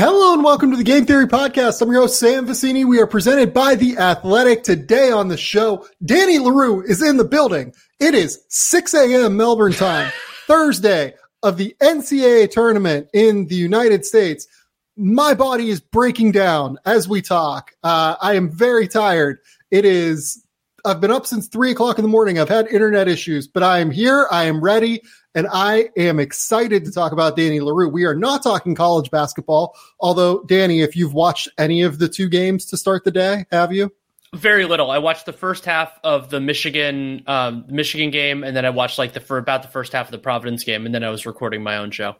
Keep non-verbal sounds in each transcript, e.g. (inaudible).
Hello and welcome to the Game Theory Podcast. I'm your host, Sam Vecenie. We are presented by The Athletic. Today on the show, Danny Leroux is in the building. It is 6 a.m. Melbourne time, (laughs) Thursday of the NCAA tournament in the United States. My body is breaking down as we talk. Uh, I am very tired. It is, I've been up since three o'clock in the morning. I've had internet issues, but I am here. I am ready and I am excited to talk about Danny Leroux. We are not talking college basketball, although Danny, if you've watched any of the two games to start the day, have you? Very little. I watched the first half of the Michigan um, Michigan game, and then I watched like the for about the first half of the Providence game, and then I was recording my own show.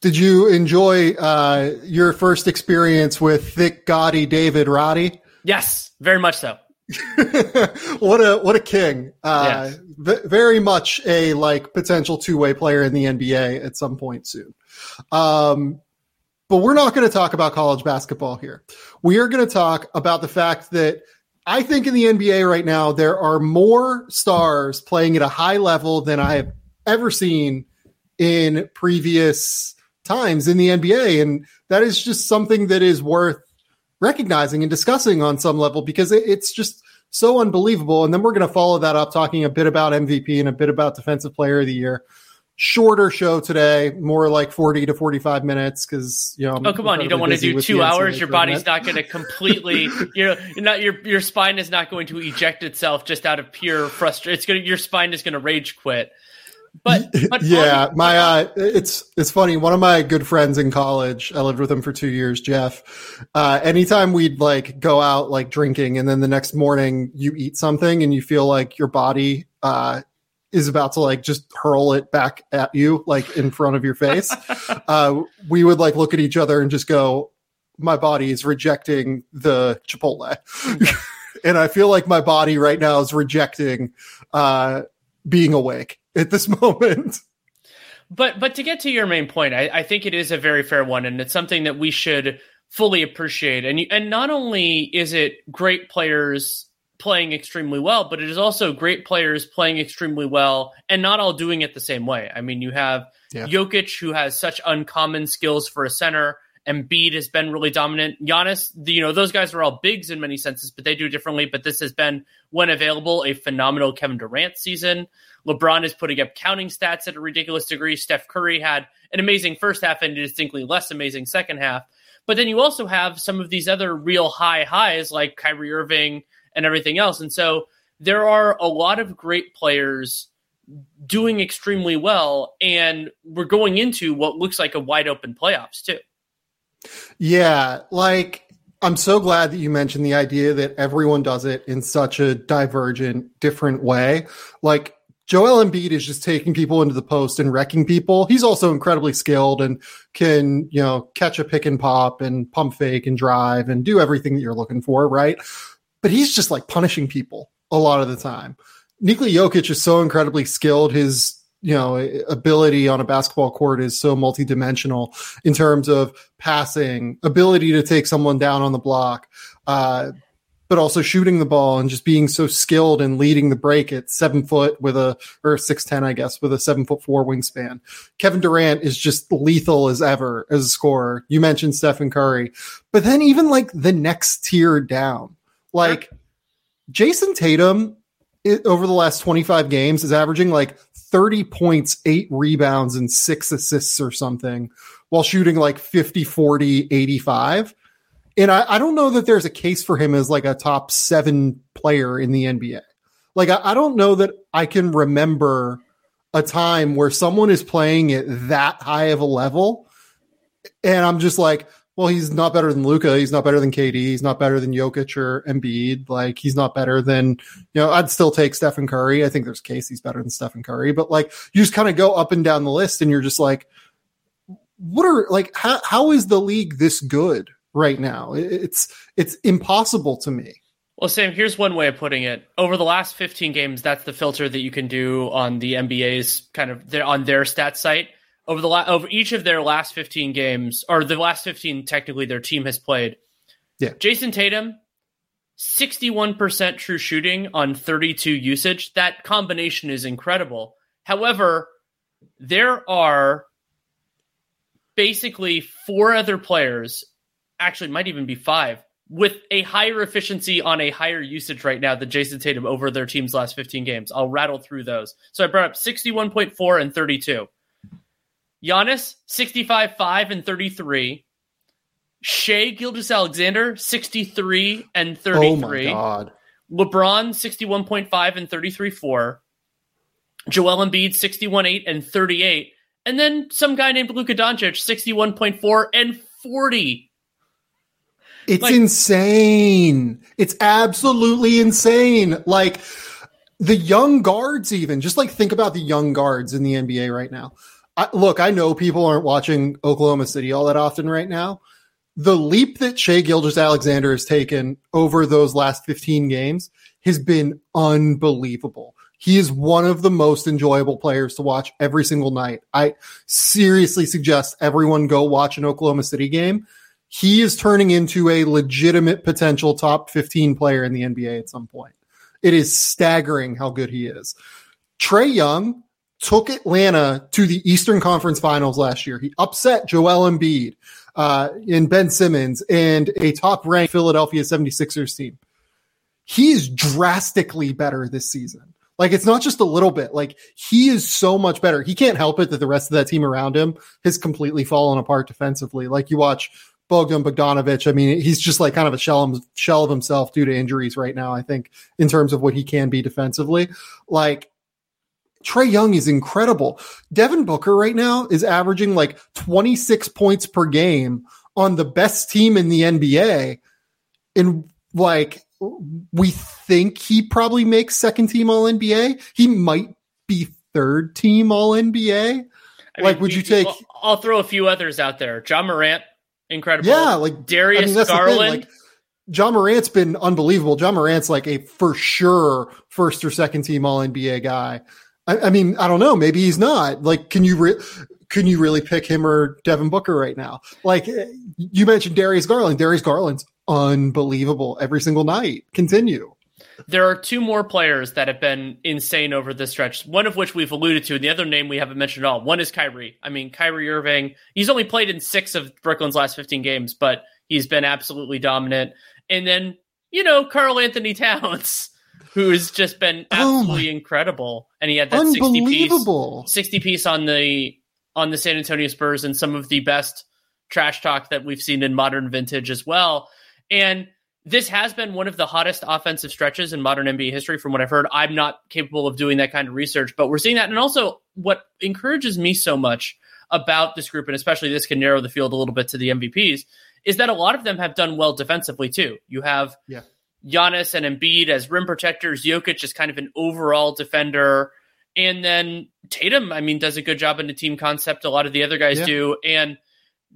Did you enjoy uh, your first experience with thick, gaudy David Roddy? Yes, very much so. (laughs) what a what a king! Uh, yeah. v- very much a like potential two way player in the NBA at some point soon. Um, but we're not going to talk about college basketball here. We are going to talk about the fact that I think in the NBA right now there are more stars playing at a high level than I have ever seen in previous times in the NBA, and that is just something that is worth recognizing and discussing on some level because it, it's just so unbelievable. And then we're going to follow that up talking a bit about MVP and a bit about Defensive Player of the Year. Shorter show today, more like 40 to 45 minutes because, you know. oh, come on. You don't want to do two hours. Your body's not going to completely, (laughs) you know, not, your, your spine is not going to eject itself just out of pure frustration. It's going to, your spine is going to rage quit. But, (laughs) but yeah, my uh, it's it's funny. One of my good friends in college, I lived with him for two years, Jeff. Uh, anytime we'd like go out like drinking, and then the next morning you eat something and you feel like your body uh, is about to like just hurl it back at you, like in front of your face. (laughs) uh, we would like look at each other and just go, "My body is rejecting the Chipotle," (laughs) and I feel like my body right now is rejecting uh, being awake at this (laughs) moment. But but to get to your main point, I, I think it is a very fair one, and it's something that we should fully appreciate. And and not only is it great players playing extremely well, but it is also great players playing extremely well and not all doing it the same way. I mean, you have yeah. Jokic who has such uncommon skills for a center. Embiid has been really dominant. Giannis, you know, those guys are all bigs in many senses, but they do differently. But this has been, when available, a phenomenal Kevin Durant season. LeBron is putting up counting stats at a ridiculous degree. Steph Curry had an amazing first half and a distinctly less amazing second half. But then you also have some of these other real high highs like Kyrie Irving and everything else. And so there are a lot of great players doing extremely well. And we're going into what looks like a wide open playoffs, too. Yeah. Like, I'm so glad that you mentioned the idea that everyone does it in such a divergent, different way. Like, Joel Embiid is just taking people into the post and wrecking people. He's also incredibly skilled and can, you know, catch a pick and pop and pump fake and drive and do everything that you're looking for, right? But he's just like punishing people a lot of the time. Nikola Jokic is so incredibly skilled. His, you know, ability on a basketball court is so multidimensional in terms of passing, ability to take someone down on the block, uh, but also shooting the ball and just being so skilled and leading the break at seven foot with a or six ten, I guess, with a seven foot four wingspan. Kevin Durant is just lethal as ever as a scorer. You mentioned Stephen Curry, but then even like the next tier down, like Jayson Tatum it, over the last 25 games is averaging like 30 points, eight rebounds, and six assists or something while shooting like 50, 40, 85 and I, I, don't know that there's a case for him as like a top seven player in the NBA. Like, I, I, don't know that I can remember a time where someone is playing at that high of a level. And I'm just like, well, he's not better than Luka. He's not better than KD. He's not better than Jokic or Embiid. Like, he's not better than, you know, I'd still take Stephen Curry. I think there's case he's better than Stephen Curry. But like, you just kind of go up and down the list and you're just like, what are, like, how, how is the league this good? right now. It's it's impossible to me. Well, Sam, here's one way of putting it. Over the last 15 games, that's the filter that you can do on the NBA's kind of on their stat site. Over the la- over each of their last 15 games, or the last 15 technically their team has played. Yeah. Jayson Tatum, 61% true shooting on 32 usage. That combination is incredible. However, there are basically four other players, actually might even be five, with a higher efficiency on a higher usage right now than Jayson Tatum over their team's last 15 games. I'll rattle through those. So I brought up 61.4 and 32. Giannis, 65, 5 and 33. Shai Gilgeous-Alexander, 63 and 33. Oh my God. LeBron, 61.5 and 33 4. Joel Embiid, 61 8 and 38. And then some guy named Luka Doncic, 61.4 and 40. It's like, insane. It's absolutely insane. Like the young guards, even just like think about the young guards in the NBA right now. I, look, I know people aren't watching Oklahoma City all that often right now. The leap that Shai Gilgeous-Alexander has taken over those last 15 games has been unbelievable. He is one of the most enjoyable players to watch every single night. I seriously suggest everyone go watch an Oklahoma City game. He is turning into a legitimate potential top 15 player in the NBA at some point. It is staggering how good he is. Trae Young took Atlanta to the Eastern Conference Finals last year. He upset Joel Embiid uh, and Ben Simmons and a top ranked Philadelphia 76ers team. He is drastically better this season. Like it's not just a little bit. Like he is so much better. He can't help it that the rest of that team around him has completely fallen apart defensively. Like you watch Bogdan Bogdanovic. I mean, he's just like kind of a shell, shell of himself due to injuries right now. I think in terms of what he can be defensively, like Trae Young is incredible. Devin Booker right now is averaging like 26 points per game on the best team in the NBA. And like we think he probably makes second team all NBA. He might be third team all NBA. I like, mean, would you take? I'll throw a few others out there. Ja Morant, incredible. Yeah, like Darius I mean, Garland. Like, Ja Morant's been unbelievable. Ja Morant's like a for sure first or second team all NBA guy. I, I, mean, I don't know. Maybe he's not. Like, can you re- can you really pick him or Devin Booker right now? Like eh, you mentioned Darius Garland. Darius Garland's unbelievable every single night. Continue. There are two more players that have been insane over this stretch. One of which we've alluded to, and the other name we haven't mentioned at all. One is Kyrie. I mean, Kyrie Irving. He's only played in six of Brooklyn's last 15 games, but he's been absolutely dominant. And then, you know, Karl-Anthony Towns who's just been oh absolutely oh incredible. And he had that 60 piece, 60 piece on the on the San Antonio Spurs and some of the best trash talk that we've seen in modern vintage as well. And this has been one of the hottest offensive stretches in modern NBA history, from what I've heard. I'm not capable of doing that kind of research, but we're seeing that. And also, what encourages me so much about this group, and especially this can narrow the field a little bit to the MVPs, is that a lot of them have done well defensively too. You have yeah. Giannis and Embiid as rim protectors, Jokic is kind of an overall defender. And then Tatum, I mean, does a good job in the team concept. A lot of the other guys yeah. do. And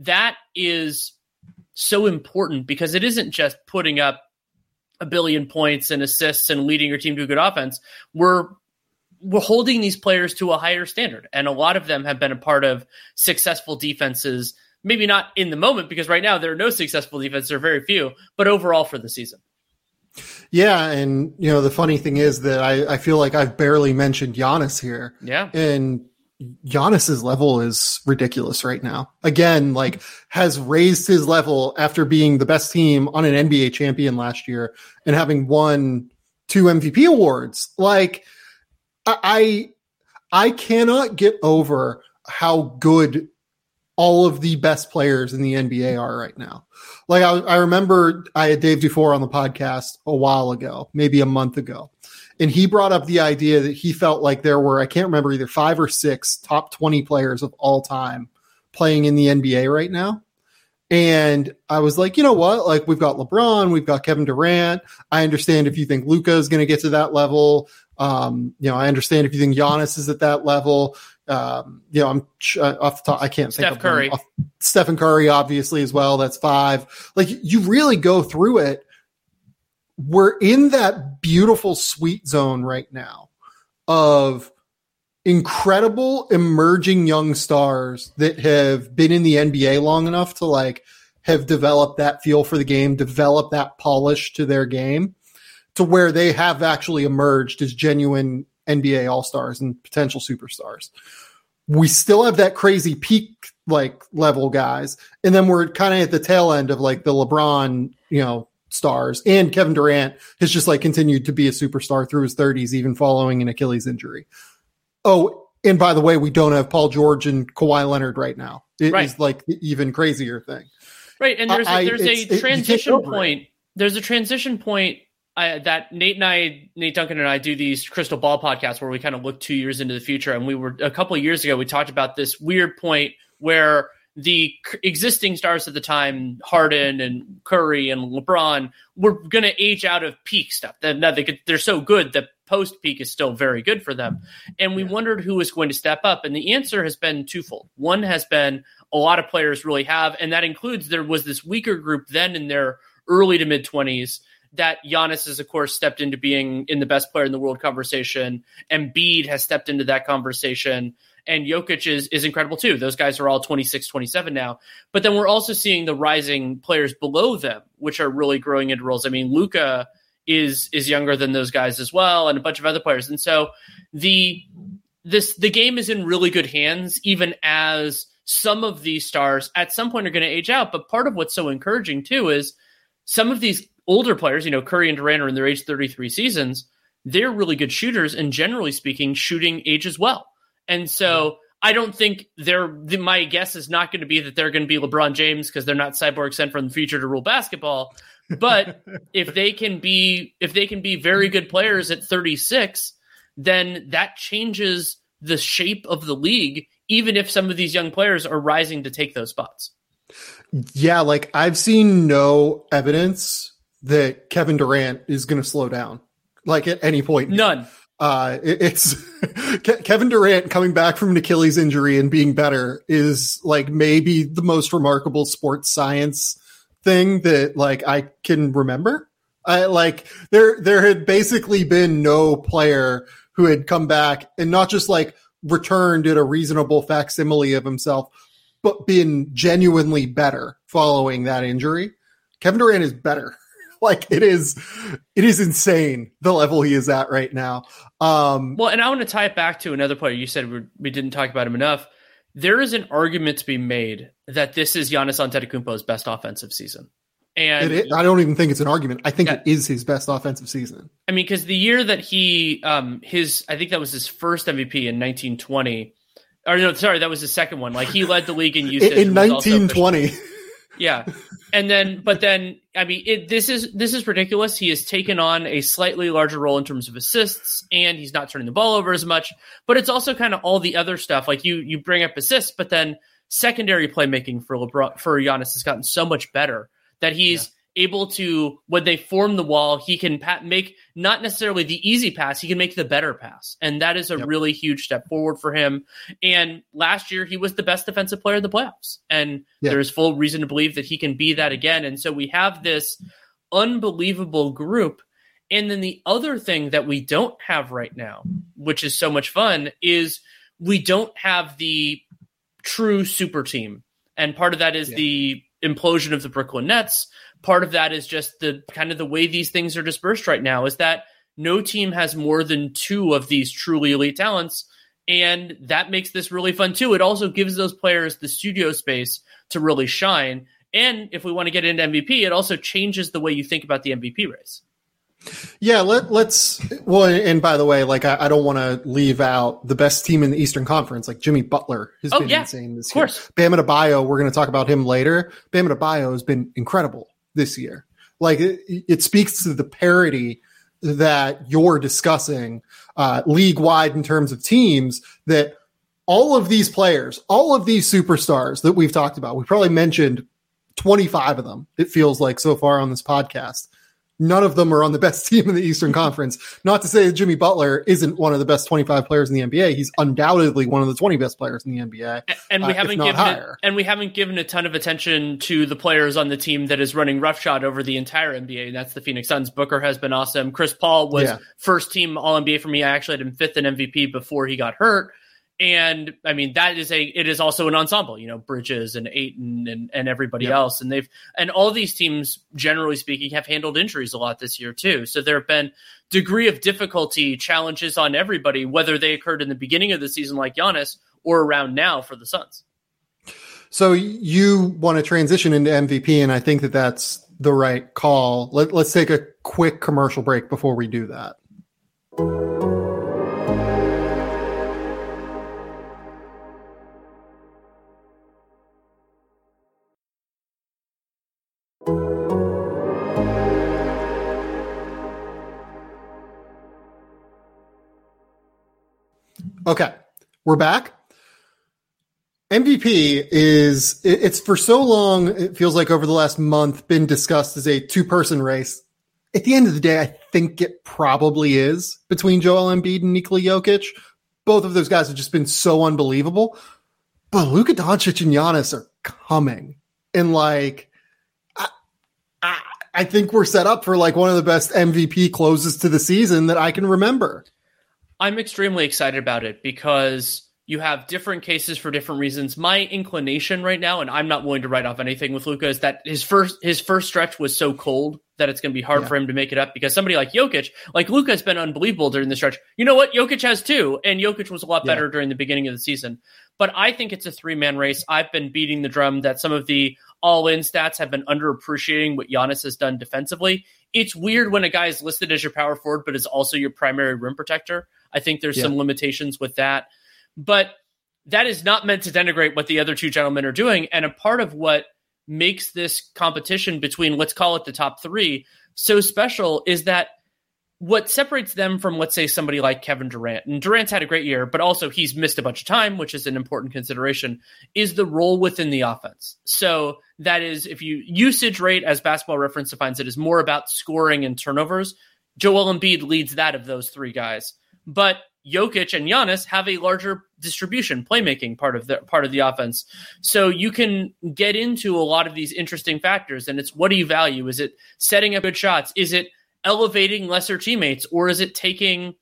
that is so important because it isn't just putting up a billion points and assists and leading your team to a good offense. We're we're holding these players to a higher standard. And a lot of them have been a part of successful defenses, maybe not in the moment, because right now there are no successful defenses, there are very few, but overall for the season. Yeah, and you know the funny thing is that I, I feel like I've barely mentioned Giannis here. Yeah, and Giannis's level is ridiculous right now. Again, like has raised his level after being the best team on an NBA champion last year and having won two MVP awards. Like I I cannot get over how good all of the best players in the NBA are right now. Like I, I remember I had Dave Dufour on the podcast a while ago, maybe a month ago, and he brought up the idea that he felt like there were I can't remember either five or six top twenty players of all time playing in the NBA right now. And I was like, you know what? Like we've got LeBron, we've got Kevin Durant. I understand if you think Luka is going to get to that level. Um, you know, I understand if you think Giannis is at that level um, you know, I'm uh, off the top. I can't Steph think of Curry, off, Stephen Curry, obviously as well. That's five. Like you really go through it. We're in that beautiful sweet zone right now of incredible emerging young stars that have been in the NBA long enough to like have developed that feel for the game, develop that polish to their game to where they have actually emerged as genuine NBA All Stars and potential superstars. we still have that crazy peak like level guys, and then we're kind of at the tail end of like the LeBron, you know, stars, and Kevin Durant has just like continued to be a superstar through his 30s, even following an Achilles injury. Oh, and by the way, we don't have Paul George and Kawhi Leonard right now. It right. is like the even crazier thing. Right, and there's a, there's a transition point. It. There's a transition point I, that Nate and I, Nate Duncan and I do these crystal ball podcasts where we kind of look two years into the future. And we were a couple of years ago, we talked about this weird point where the existing stars at the time, Harden and Curry and LeBron, were going to age out of peak stuff. Now they could, they're so good that post peak is still very good for them. And we yeah. wondered who was going to step up. And the answer has been twofold. One has been a lot of players really have, and that includes there was this weaker group then in their early to mid 20s that Giannis has, of course, stepped into being in the best player in the world conversation. Embiid has stepped into that conversation. And Jokic is, is incredible too. Those guys are all 26, 27 now. But then we're also seeing the rising players below them, which are really growing into roles. I mean, Luka is is younger than those guys as well, and a bunch of other players. And so the this the game is in really good hands, even as some of these stars at some point are going to age out. But part of what's so encouraging too is some of these older players, you know, Curry and Durant are in their age 33 seasons. They're really good shooters, and generally speaking, shooting ages well. And so I don't think they're. My guess is not going to be that they're going to be LeBron James because they're not cyborg sent from the future to rule basketball. But (laughs) if they can be, if they can be very good players at 36, then that changes the shape of the league. Even if some of these young players are rising to take those spots. Yeah, like I've seen no evidence that Kevin Durant is going to slow down, like at any point. None. Uh, it, it's (laughs) Kevin Durant coming back from an Achilles injury and being better is like maybe the most remarkable sports science thing that like I can remember. I like there there had basically been no player who had come back and not just like returned at a reasonable facsimile of himself, but been genuinely better following that injury. Kevin Durant is better. (laughs) like it is it is insane the level he is at right now. Um Well, and I want to tie it back to another player you said we, we didn't talk about him enough. There is an argument to be made that this is Giannis Antetokounmpo's best offensive season. And it, I don't even think it's an argument. I think yeah. it is his best offensive season. I mean, because the year that he, um, his, I think that was his first MVP in 1920. Or no, sorry, that was his second one. Like he led the league in (laughs) usage in 1920. Yeah, and then, but then, I mean, it, this is this is ridiculous. He has taken on a slightly larger role in terms of assists, and he's not turning the ball over as much. But it's also kind of all the other stuff. Like you, you bring up assists, but then secondary playmaking for LeBron for Giannis has gotten so much better that he's. Able to when they form the wall, he can pa- make not necessarily the easy pass, he can make the better pass, and that is a yep. really huge step forward for him. And last year, he was the best defensive player in the playoffs, and yeah. there is full reason to believe that he can be that again. And so we have this unbelievable group. And then the other thing that we don't have right now, which is so much fun, is we don't have the true super team. And part of that is yeah. the implosion of the Brooklyn Nets. Part of that is just the kind of the way these things are dispersed right now is that no team has more than two of these truly elite talents. And that makes this really fun too. It also gives those players the studio space to really shine. And if we want to get into MVP, it also changes the way you think about the MVP race. Yeah, let, let's. Well, and by the way, like I, I don't want to leave out the best team in the Eastern Conference. Like Jimmy Butler has oh, been yeah, insane this of course. year. Bam Adebayo, we're going to talk about him later. Bam Adebayo has been incredible this year. Like it, it speaks to the parity that you're discussing uh, league wide in terms of teams. That all of these players, all of these superstars that we've talked about, we probably mentioned 25 of them. It feels like so far on this podcast none of them are on the best (laughs) team in the Eastern Conference. Not to say that Jimmy Butler isn't one of the best 25 players in the NBA. He's undoubtedly one of the 20 best players in the NBA. And we uh, haven't given it, and we haven't given a ton of attention to the players on the team that is running roughshod over the entire NBA. And that's the Phoenix Suns. Booker has been awesome. Chris Paul was yeah. first team All NBA for me. I actually had him fifth in MVP before he got hurt. And I mean that is a it is also an ensemble, you know, Bridges and Ayton and, and everybody yep. else. And they've and all these teams, generally speaking, have handled injuries a lot this year too. So there have been degree of difficulty challenges on everybody, whether they occurred in the beginning of the season like Giannis or around now for the Suns. So you want to transition into MVP, and I think that that's the right call. Let, let's take a quick commercial break before we do that. Okay, we're back. MVP is it's for so long it feels like over the last month been discussed as a two person race. At the end of the day, I think it probably is between Joel Embiid and Nikola Jokic. Both of those guys have just been so unbelievable. But Luka Doncic and Giannis are coming, and like I, I, I think we're set up for like one of the best MVP closes to the season that I can remember. I'm extremely excited about it because you have different cases for different reasons. My inclination right now, and I'm not willing to write off anything with Luka, is that his first his first stretch was so cold that it's going to be hard yeah. for him to make it up because somebody like Jokic, like Luka, has been unbelievable during the stretch. You know what? Jokic has too, and Jokic was a lot better during the beginning of the season. But I think it's a three man race. I've been beating the drum that some of the all in stats have been underappreciating what Giannis has done defensively. It's weird when a guy is listed as your power forward, but is also your primary rim protector. I think there's yeah. some limitations with that. But that is not meant to denigrate what the other two gentlemen are doing. And a part of what makes this competition between, let's call it the top three, so special is that what separates them from, let's say, somebody like Kevin Durant, and Durant's had a great year, but also he's missed a bunch of time, which is an important consideration, is the role within the offense. So that is, if you usage rate, as basketball reference defines it, is more about scoring and turnovers. Joel Embiid leads that of those three guys. But Jokic and Giannis have a larger distribution, playmaking part of the part of the offense. So you can get into a lot of these interesting factors, and it's what do you value? Is it setting up good shots? Is it elevating lesser teammates, or is it taking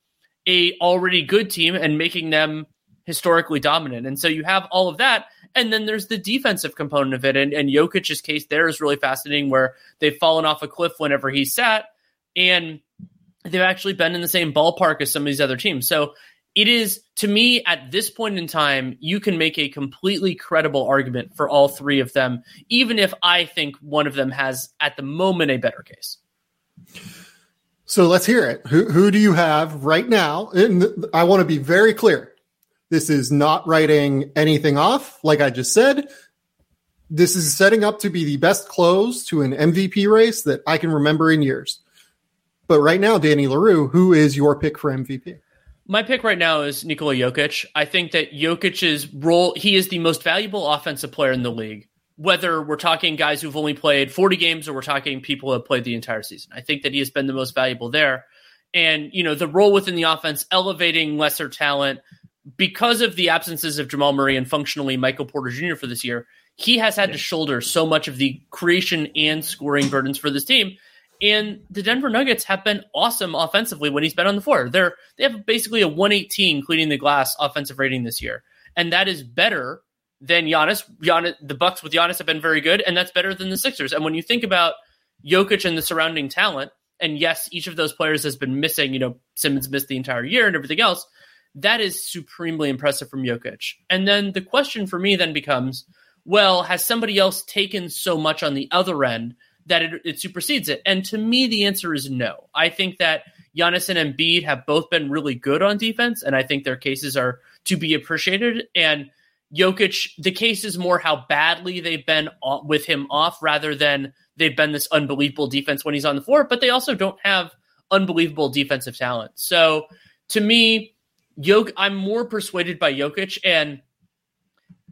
a already good team and making them historically dominant? And so you have all of that, and then there's the defensive component of it. And, and Jokic's case there is really fascinating, where they've fallen off a cliff whenever he sat, and they've actually been in the same ballpark as some of these other teams. So it is to me at this point in time, you can make a completely credible argument for all three of them, even if I think one of them has at the moment a better case. So let's hear it. Who, who do you have right now? And I want to be very clear. This is not writing anything off, like I just said. This is setting up to be the best close to an MVP race that I can remember in years. But right now, Danny Leroux, who is your pick for MVP? My pick right now is Nikola Jokic. I think that Jokic's role, he is the most valuable offensive player in the league. Whether we're talking guys who've only played 40 games or we're talking people who have played the entire season. I think that he has been the most valuable there. And, you know, the role within the offense, elevating lesser talent because of the absences of Jamal Murray and functionally Michael Porter Jr. for this year, he has had yeah. to shoulder so much of the creation and scoring burdens for this team. And the Denver Nuggets have been awesome offensively when he's been on the floor. They're they have basically a 118 cleaning the glass offensive rating this year, and that is better than Giannis. Giannis, the Bucks with Giannis have been very good, and that's better than the Sixers. And when you think about Jokic and the surrounding talent, and yes, each of those players has been missing. You know, Simmons missed the entire year and everything else. That is supremely impressive from Jokic. And then the question for me then becomes, well, has somebody else taken so much on the other end that it, it supersedes it? And to me, the answer is no. I think that Giannis and Embiid have both been really good on defense, and I think their cases are to be appreciated. And Jokic, the case is more how badly they've been with him off rather than they've been this unbelievable defense when he's on the floor, but they also don't have unbelievable defensive talent. So to me, Jok, I'm more persuaded by Jokic, and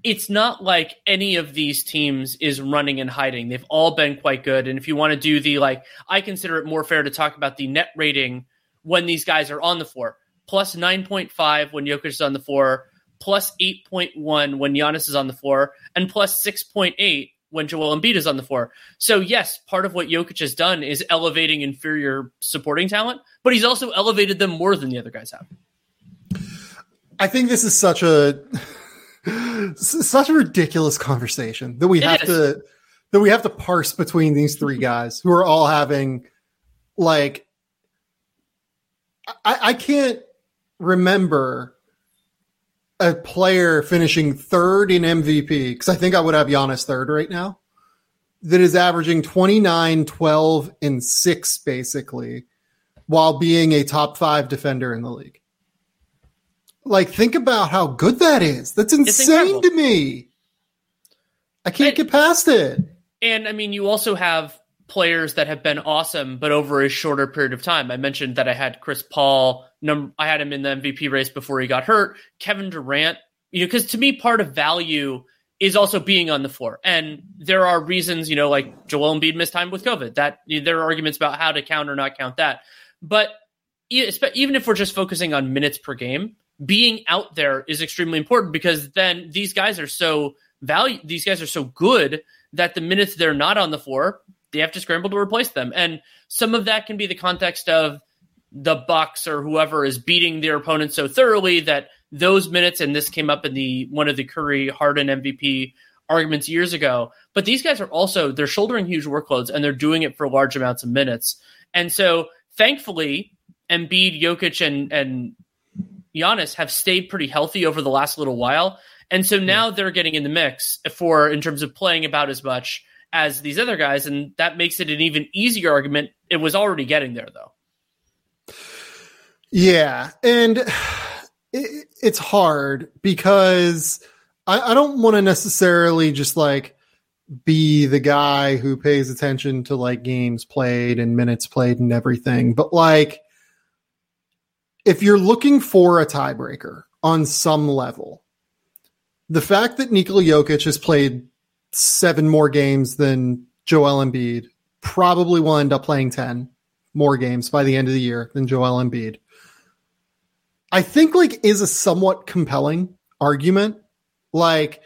it's not like any of these teams is running and hiding. They've all been quite good. And if you want to do the like, I consider it more fair to talk about the net rating when these guys are on the floor. Plus 9.5 when Jokic is on the floor, plus 8.1 when Giannis is on the floor, and plus 6.8 when Joel Embiid is on the floor. So yes, part of what Jokic has done is elevating inferior supporting talent, but he's also elevated them more than the other guys have. I think this is such a (laughs) such a ridiculous conversation that we It have is. to that we have to parse between these three guys who are all having like I, I can't remember a player finishing third in MVP because I think I would have Giannis third right now that is averaging 29, 12, and 6 basically while being a top five defender in the league. Like, think about how good that is. That's insane to me. I can't And- get past it. And I mean, you also have players that have been awesome, but over a shorter period of time. I mentioned that I had Chris Paul. Num- I had him in the MVP race before he got hurt. Kevin Durant, you know, because to me, part of value is also being on the floor. And there are reasons, you know, like Joel Embiid missed time with COVID. That there are arguments about how to count or not count that. But even if we're just focusing on minutes per game, being out there is extremely important because then these guys are so value. These guys are so good that the minutes they're not on the floor, they have to scramble to replace them. And some of that can be the context of the Bucks or whoever is beating their opponent so thoroughly that those minutes, and this came up in the one of the Curry Harden MVP arguments years ago. But these guys are also they're shouldering huge workloads and they're doing it for large amounts of minutes. And so thankfully, Embiid, Jokic, and and Giannis have stayed pretty healthy over the last little while. And so now they're getting in the mix for in terms of playing about as much as these other guys, and that makes it an even easier argument. It was already getting there though. Yeah, and it, it's hard because I, I don't want to necessarily just like be the guy who pays attention to like games played and minutes played and everything, but like if you're looking for a tiebreaker on some level, the fact that Nikola Jokic has played seven more games than Joel Embiid probably will end up playing 10 more games by the end of the year than Joel Embiid. I think like is a somewhat compelling argument. Like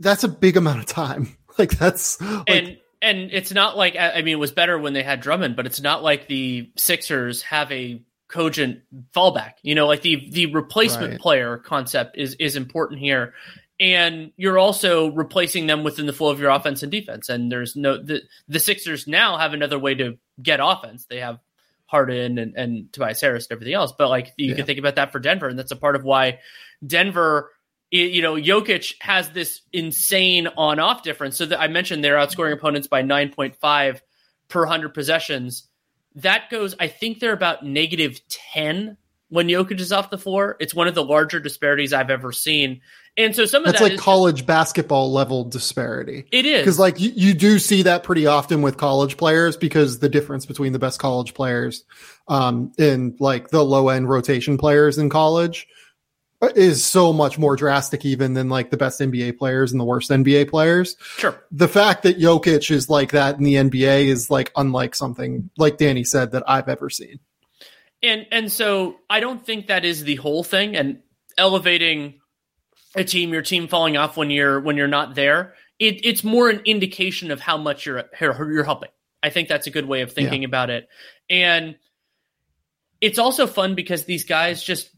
that's a big amount of time. (laughs) Like that's like, and and it's not like I mean it was better when they had Drummond, but it's not like the Sixers have a cogent fallback. You know, like the the replacement Right. player concept is is important here. And you're also replacing them within the flow of your offense and defense. And there's no the the Sixers now have another way to get offense. They have Harden and, and Tobias Harris and everything else. But like you Yeah. can think about that for Denver, and that's a part of why Denver, you know, Jokic has this insane on-off difference. So that I mentioned they're outscoring opponents by 9.5 per 100 possessions. That goes, I think they're about negative 10 when Jokic is off the floor. It's one of the larger disparities I've ever seen. And so some of that's that like college basketball level disparity. it is Because like you, you do see that pretty often with college players because the difference between the best college players um and like the low end rotation players in college uh, is so much more drastic even than like the best NBA players and the worst NBA players. sure. The fact that Jokic is like that in the NBA is like unlike something like Danny said that I've ever seen. and and so I don't think that is the whole thing. And elevating a team, your team falling off when you're when you're not there, it, it's more an indication of how much you're you're helping. I think that's a good way of thinking about it. And it's also fun because these guys just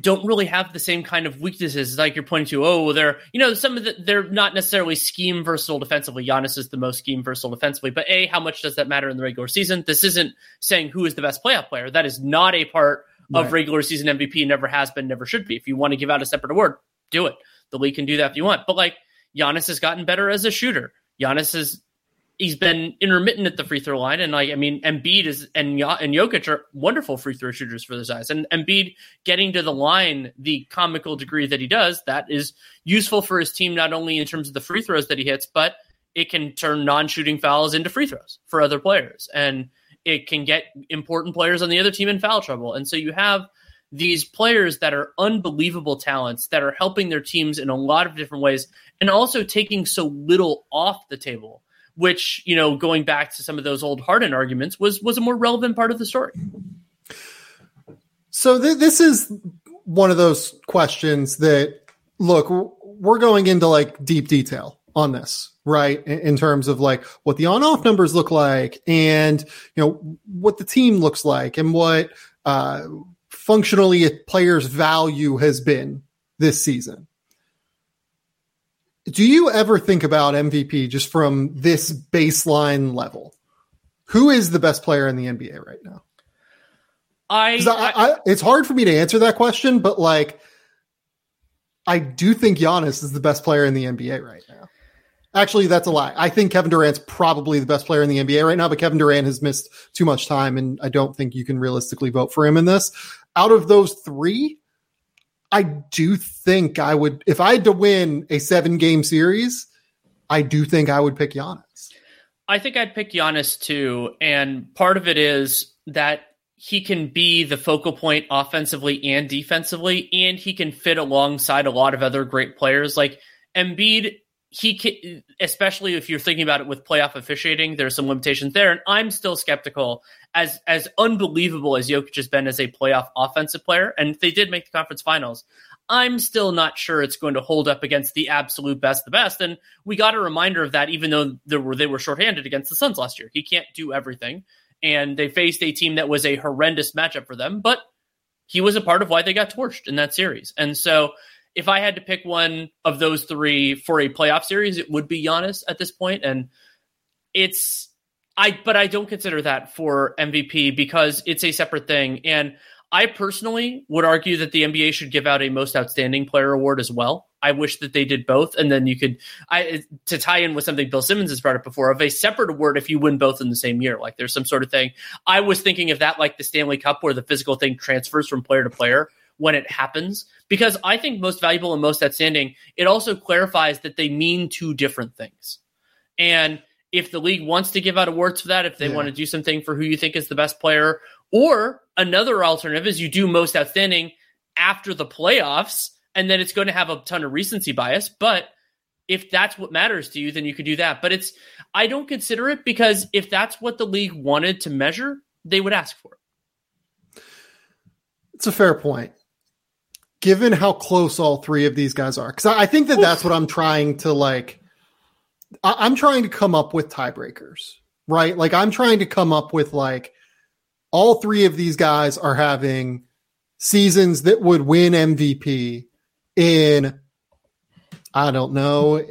don't really have the same kind of weaknesses like you're pointing to. Oh, they're you know some of the they're not necessarily scheme versatile defensively. Giannis is the most scheme versatile defensively, but a how much does that matter in the regular season? This isn't saying who is the best playoff player. That is not a part of regular season MVP. Never has been, never should be. If you want to give out a separate award, do it. The league can do that if you want. But like Giannis has gotten better as a shooter. Giannis has he's been intermittent at the free throw line, and like I mean, Embiid is and and Jokic are wonderful free throw shooters for their size, and Embiid getting to the line the comical degree that he does that is useful for his team not only in terms of the free throws that he hits, but it can turn non-shooting fouls into free throws for other players, and it can get important players on the other team in foul trouble, and so you have these players that are unbelievable talents that are helping their teams in a lot of different ways and also taking so little off the table which you know going back to some of those old Harden arguments was was a more relevant part of the story. So th- this is one of those questions that look, we're going into like deep detail on this, right? In, in terms of like what the on-off numbers look like, and you know what the team looks like, and what uh, functionally a player's value has been this season. Do you ever think about MVP just from this baseline level? Who is the best player in the NBA right now? I, I, I, it's hard for me to answer that question, but like, I do think Giannis is the best player in the NBA right now. Actually, that's a lie. I think Kevin Durant's probably the best player in the NBA right now, but Kevin Durant has missed too much time, and I don't think you can realistically vote for him in this. Out of those three, I do think I would, if I had to win a seven game series, I do think I would pick Giannis. I think I'd pick Giannis too. And part of it is that he can be the focal point offensively and defensively, and he can fit alongside a lot of other great players. Like Embiid, he can, especially if you're thinking about it with playoff officiating, there's some limitations there. And I'm still skeptical as as unbelievable as Jokic has been as a playoff offensive player, and they did make the conference finals. I'm still not sure it's going to hold up against the absolute best, the best. And we got a reminder of that, even though they were they were shorthanded against the Suns last year. He can't do everything and they faced a team that was a horrendous matchup for them, but he was a part of why they got torched in that series. And so if I had to pick one of those three for a playoff series, it would be Giannis at this point. And it's I but I don't consider that for MVP because it's a separate thing. And I personally would argue that the NBA should give out a most outstanding player award as well. I wish that they did both, and then you could I to tie in with something Bill Simmons has brought up before of a separate award if you win both in the same year. Like there's some sort of thing. I was thinking of that like the Stanley Cup where the physical thing transfers from player to player when it happens because I think most valuable and most outstanding. It also clarifies that they mean two different things, and if the league wants to give out awards for that, if they yeah. want to do something for who you think is the best player, or another alternative is you do most outstanding after the playoffs and then it's going to have a ton of recency bias. But if that's what matters to you, then you could do that. But it's I don't consider it because if that's what the league wanted to measure, they would ask for it. It's a fair point. Given how close all three of these guys are, because I, I, think that that's what I'm trying to like. I, I'm trying to come up with tiebreakers, right? Like I'm trying to come up with like all three of these guys are having seasons that would win MVP in I don't know,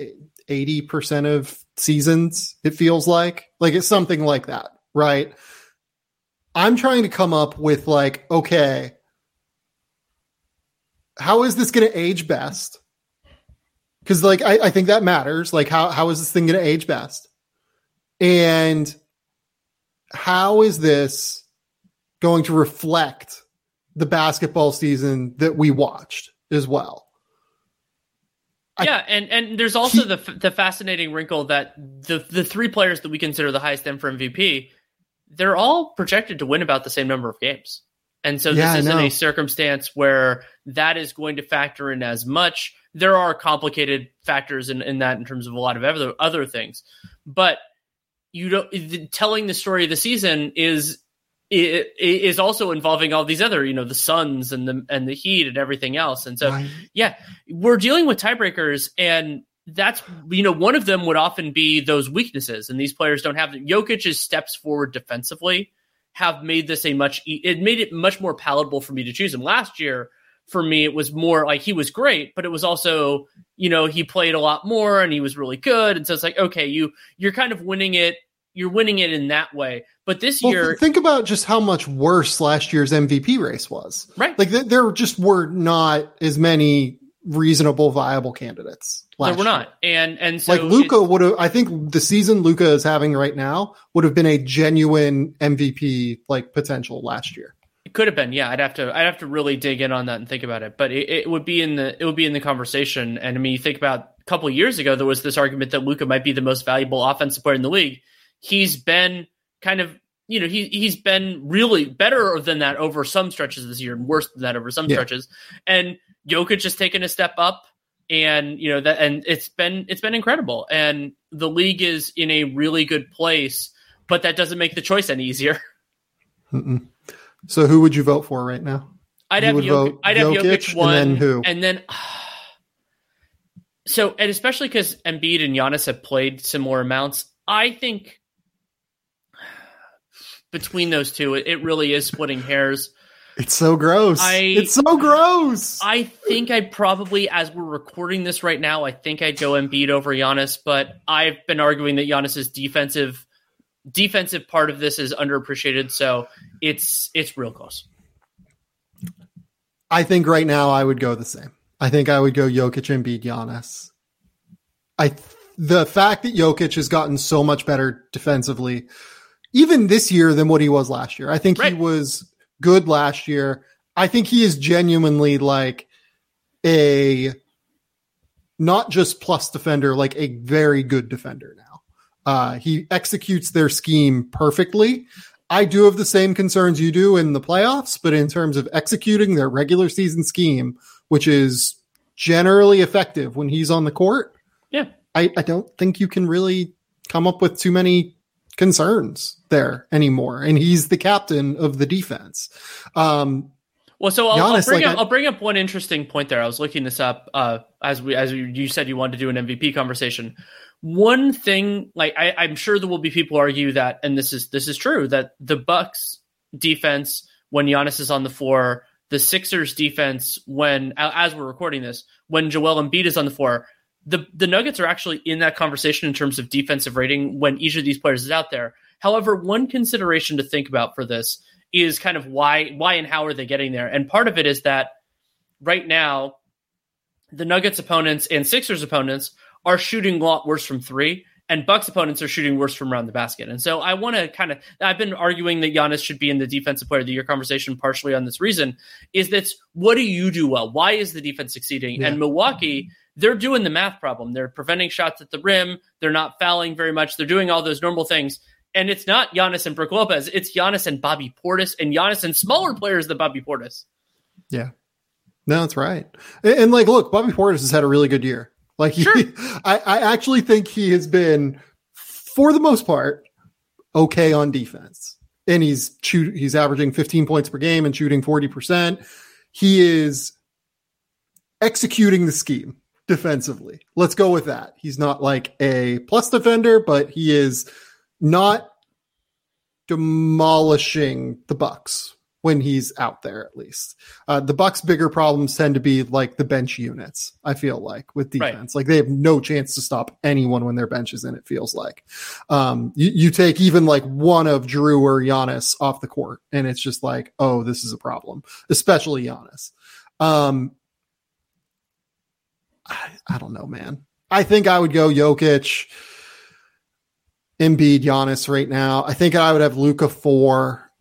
80% of seasons, it feels like. Like it's something like that, right? I'm trying to come up with like, okay, how is this going to age best? Because like I, I think that matters. Like how how is this thing going to age best? And how is this going to reflect the basketball season that we watched as well? yeah, and and there's also he, the the fascinating wrinkle that the the three players that we consider the highest end for MVP, they're all projected to win about the same number of games. And so this yeah, isn't a circumstance where that is going to factor in as much. There are complicated factors in, in that in terms of a lot of other other things. But you don't telling the story of the season is it, it is also involving all these other, you know, the Suns and the and the Heat and everything else. And so, right. yeah, we're dealing with tiebreakers, and that's you know one of them would often be those weaknesses, and these players don't have. Jokic's steps forward defensively have made this a much it made it much more palatable for me to choose him last year. For me, it was more like he was great, but it was also you know he played a lot more and he was really good, and so it's like okay, you you're kind of winning it you're winning it in that way. But this well, year, think about just how much worse last year's MVP race was. Right, like th- there just were not as many reasonable, viable candidates. There were not, and and so like Luka would have. I think the season Luka is having right now would have been a genuine MVP like potential last year. It could have been, yeah. I'd have to, I'd have to really dig in on that and think about it. But it, it would be in the, it would be in the conversation. And I mean, you think about a couple years ago, there was this argument that Luka might be the most valuable offensive player in the league he's been kind of you know he he's been really better than that over some stretches this year and worse than that over some yeah. stretches. And Jokic has taken a step up and you know that and it's been it's been incredible. And the league is in a really good place but that doesn't make the choice any easier. (laughs) Mm-mm. so who would you vote for right now? I'd have Jokic, i'd have Jokic, Jokic one and then who? and then (sighs) so and especially because Embiid and Giannis have played similar amounts i think (sighs) between those two, it, really is splitting hairs. It's so gross. I- it's so gross. I think I'd probably, as we're recording this right now, I think I'd go Embiid over Giannis, but I've been arguing that Giannis's defensive defensive part of this is underappreciated, so it's it's real close. I think right now I would go the same. I think I would go Jokic Embiid Giannis. I the fact that Jokic has gotten so much better defensively, even this year than what he was last year. I think Right. he was good last year. I think he is genuinely like a not just plus defender, like a very good defender now. Uh, he executes their scheme perfectly. I do have the same concerns you do in the playoffs, but in terms of executing their regular season scheme, which is generally effective when he's on the court, Yeah. I, I don't think you can really come up with too many concerns there anymore. And he's the captain of the defense. Um, Well, so I'll, I'll bring like, up I- I'll bring up one interesting point there. I was looking this up uh, as we as you you said you wanted to do an MVP conversation. One thing, like I, I'm sure there will be people argue that, and this is this is true that the Bucks defense when Giannis is on the floor, the Sixers defense when as we're recording this, when Joel Embiid is on the floor, the the Nuggets are actually in that conversation in terms of defensive rating when each of these players is out there. However, one consideration to think about for this is kind of why why and how are they getting there? And part of it is that right now the Nuggets opponents and Sixers opponents are shooting a lot worse from 3 and Bucks opponents are shooting worse from around the basket. And so I want to kind of I've been arguing that Giannis should be in the defensive player of the year conversation partially on this reason is that what do you do well? Why is the defense succeeding? Yeah. And Milwaukee they're doing the math problem. They're preventing shots at the rim. They're not fouling very much. They're doing all those normal things. And it's not Giannis and Brook Lopez. It's Giannis and Bobby Portis and Giannis and smaller players than Bobby Portis. Yeah. No, that's right. And, and, like, look, Bobby Portis has had a really good year. Like, he, Sure. (laughs) I, I actually think he has been, for the most part, okay on defense. And he's shoot, he's averaging 15 points per game and shooting 40%. He is executing the scheme defensively. Let's go with that. He's not like a plus defender, but he is not demolishing the Bucks when he's out there at least. Uh, the Bucks' bigger problems tend to be like the bench units. I feel like with Right. defense, like they have no chance to stop anyone when their bench is in. It feels like um, you, you take even like one of Jrue or Giannis off the court, and it's just like, oh, this is a problem, especially Giannis. Um, I, I don't know, man. I think I would go Jokic, Embiid, Giannis right now. I think I would have Luka four,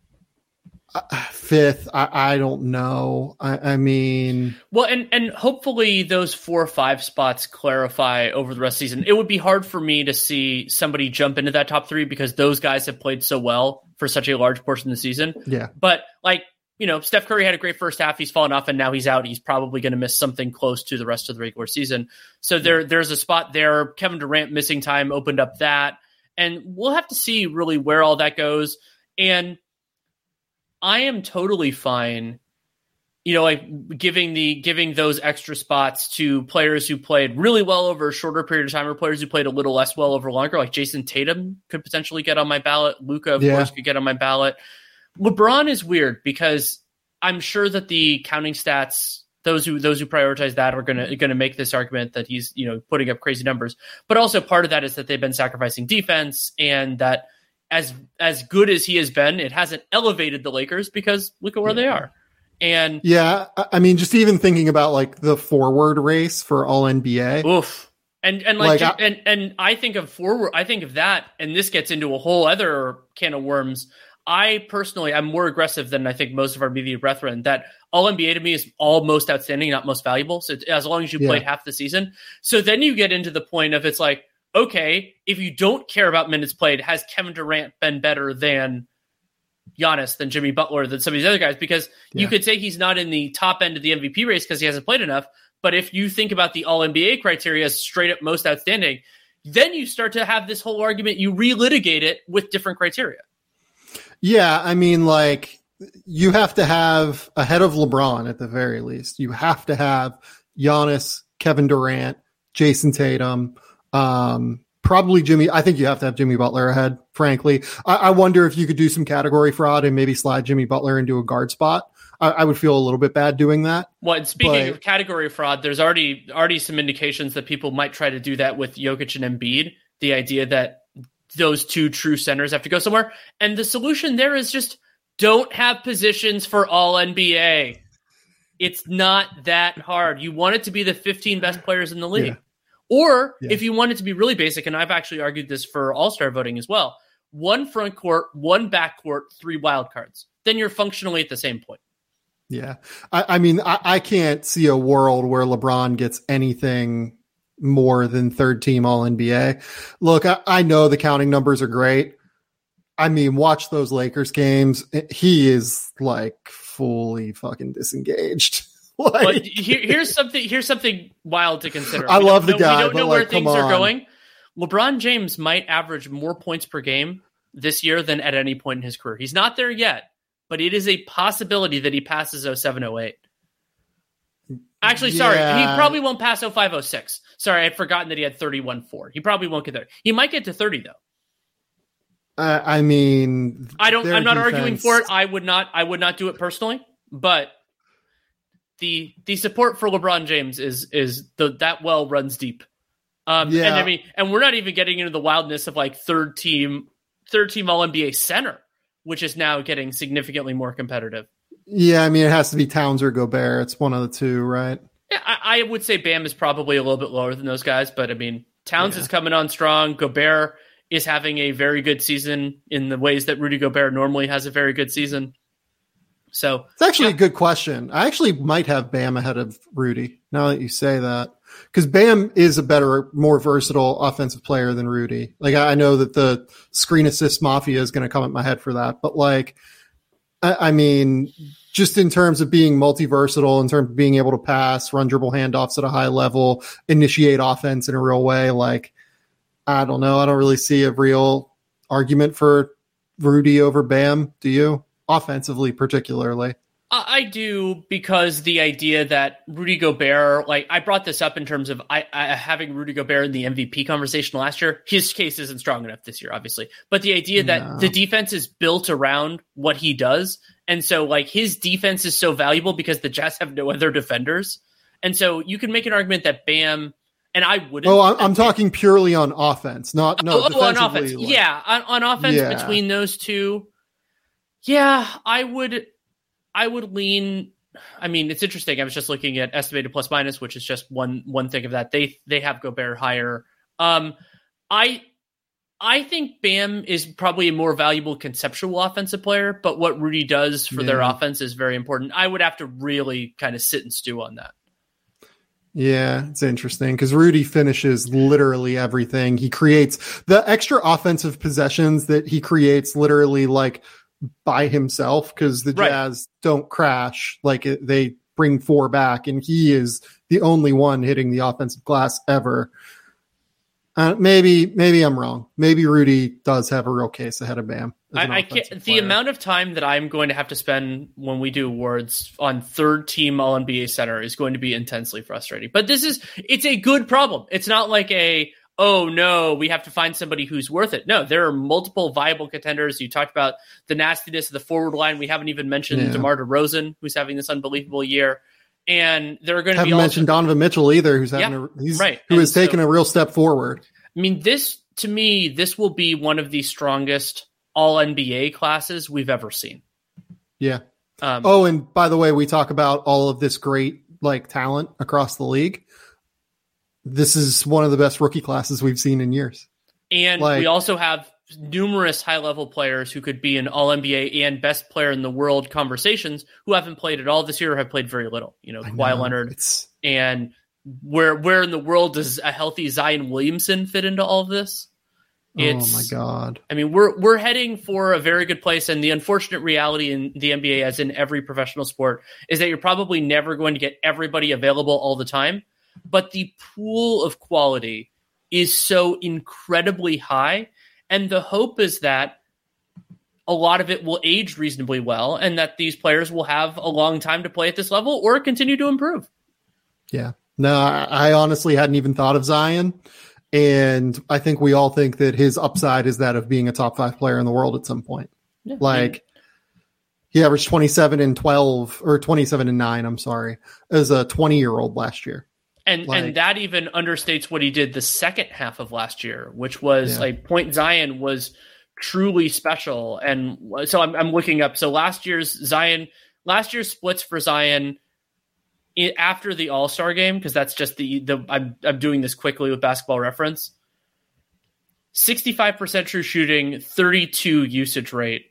uh, fifth. I, I don't know. I, I mean, Well, and and hopefully those four or five spots clarify over the rest of the season. It would be hard for me to see somebody jump into that top three because those guys have played so well for such a large portion of the season. yeah, But like you know, Steph Curry had a great first half. He's fallen off, and now he's out. He's probably going to miss something close to the rest of the regular season. So there, there's a spot there. Kevin Durant missing time opened up that, and we'll have to see really where all that goes. And I am totally fine, you know, like giving the giving those extra spots to players who played really well over a shorter period of time, or players who played a little less well over longer. Like Jayson Tatum could potentially get on my ballot. Luka, of Yeah. course, could get on my ballot. LeBron is weird because I'm sure that the counting stats, those who those who prioritize that are gonna gonna make this argument that he's you know putting up crazy numbers. But also part of that is that they've been sacrificing defense and that as as good as he has been, it hasn't elevated the Lakers because look at where they are. And yeah. I, I mean, just even thinking about like the forward race for All NBA. Oof. And and like, Like, I- and and I think of forward. I think of that, and this gets into a whole other can of worms. I personally, I'm more aggressive than I think most of our media brethren. That all NBA to me is all most outstanding, not most valuable. So as long as you Yeah. played half the season, so then you get into the point of it's like, okay, if you don't care about minutes played, has Kevin Durant been better than Giannis, than Jimmy Butler, than some of these other guys? Because you could say he's not in the top end of the MVP race because he hasn't played enough. But if you think about the All NBA criteria as straight up most outstanding, then you start to have this whole argument. You relitigate it with different criteria. Yeah, I mean, like you have to have ahead of LeBron at the very least. You have to have Giannis, Kevin Durant, Jayson Tatum, um, probably Jimmy. I think you have to have Jimmy Butler ahead. Frankly, I, I wonder if you could do some category fraud and maybe slide Jimmy Butler into a guard spot. I, I would feel a little bit bad doing that. Well, and speaking But- of category fraud, there's already already some indications that people might try to do that with Jokic and Embiid. The idea that those two true centers have to go somewhere, and the solution there is just don't have positions for all NBA. It's not that hard. You want it to be the 15 best players in the league. Yeah. Or Yeah. if you want it to be really basic, and I've actually argued this for All Star voting as well one front court, one back court, three wild cards. Then you're functionally at the same point. Yeah. I, I mean, I, I can't see a world where LeBron gets anything more than third team all NBA. Look, I, I know the counting numbers are great. I mean, watch those Lakers games. He is like fully fucking disengaged. (laughs) But like, here, here's something. Here's something wild to consider. (laughs) I We love the know- guy, We don't but, know like, where things come are going. LeBron James might average more points per game this year than at any point in his career. He's not there yet, but it is a possibility that he passes 0708. Actually, sorry, Yeah. he probably won't pass 0506. Sorry, I'd forgotten that he had 31 4. He probably won't get there. He might get to 30 though. uh, I mean, I don't. I'm not arguing for it. I would not. I would not do it personally. But the the support for LeBron James is is the that well runs deep. Um, and I mean, and we're not even getting into the wildness of like third team, third team All NBA center, which is now getting significantly more competitive. Yeah, I mean, it has to be Towns or Gobert. It's one of the two, right? Yeah, I, I would say Bam is probably a little bit lower than those guys, but I mean, Towns Yeah. is coming on strong. Gobert is having a very good season in the ways that Rudy Gobert normally has a very good season. So It's actually a good question. I actually might have Bam ahead of Rudy now that you say that. Because Bam is a better, more versatile offensive player than Rudy. Like, I I know that the screen assist mafia is going to come at my head for that. But, like, I, mean, just in terms of being multi versatile, in terms of being able to pass, run dribble handoffs at a high level, initiate offense in a real way, like, I don't know. I don't really see a real argument for Rudy over Bam. Do you? Offensively, particularly. I do because the idea that Rudy Gobert, like I brought this up in terms of I, I having Rudy Gobert in the MVP conversation last year. His case isn't strong enough this year, obviously, but the idea that the defense is built around what he does, and so like his defense is so valuable because the Jazz have no other defenders, and so you can make an argument that Bam and I wouldn't. Oh, I'm, I'm talking purely on offense, not no. oh, oh, on offense, like- yeah, on, on offense Yeah. between those two, yeah, I would, I would lean. I mean, it's interesting. I was just looking at estimated plus minus, which is just one one thing of that. They they have Gobert higher. Um, I I think Bam is probably a more valuable conceptual offensive player, but what Rudy does for their offense is very important. I would have to really kind of sit and stew on that. Yeah, it's interesting because Rudy finishes literally everything. He creates the extra offensive possessions that he creates literally like by himself because the Right. Jazz don't crash. Like it, they bring four back, and he is the only one hitting the offensive glass ever. Uh, maybe, maybe I'm wrong. Maybe Rudy does have a real case ahead of Bam. I, I can't. The amount of time that I'm going to have to spend when we do awards on third team All NBA center is going to be intensely frustrating. But this is it's a good problem. It's not like a oh no, we have to find somebody who's worth it. No, there are multiple viable contenders. You talked about the nastiness of the forward line. We haven't even mentioned Yeah. DeMar DeRozan, who's having this unbelievable year. And there are going to haven't be also, mentioned Donovan Mitchell either, who's having Yeah, a, he's right. who And has taken a real step forward. I mean, this to me, this will be one of the strongest All NBA classes we've ever seen. Yeah. Um, Oh, and by the way, we talk about all of this great like talent across the league. This is one of the best rookie classes we've seen in years. And Like- we also have numerous high level players who could be in all NBA and best player in the world conversations who haven't played at all this year or have played very little. You know, I Kawhi know. Leonard. It's And where where in the world does a healthy Zion Williamson fit into all of this? It's, oh my god. I mean, we're we're heading for a very good place, and the unfortunate reality in the NBA, as in every professional sport, is that you're probably never going to get everybody available all the time. But the pool of quality is so incredibly high, and the hope is that a lot of it will age reasonably well, and that these players will have a long time to play at this level or continue to improve. Yeah. No, I, I honestly hadn't even thought of Zion. And I think we all think that his upside is that of being a top five player in the world at some point. Yeah. Like He averaged 27 and 12 or 27 and 9, I'm sorry, as a 20 year old last year. And like, and that even understates what he did the second half of last year, which was yeah. like Point Zion was truly special. And so I'm, I'm looking up. So last year's Zion, last year's splits for Zion after the All Star game, because that's just the the I'm I'm doing this quickly with Basketball Reference. 65% true shooting, 32 usage rate.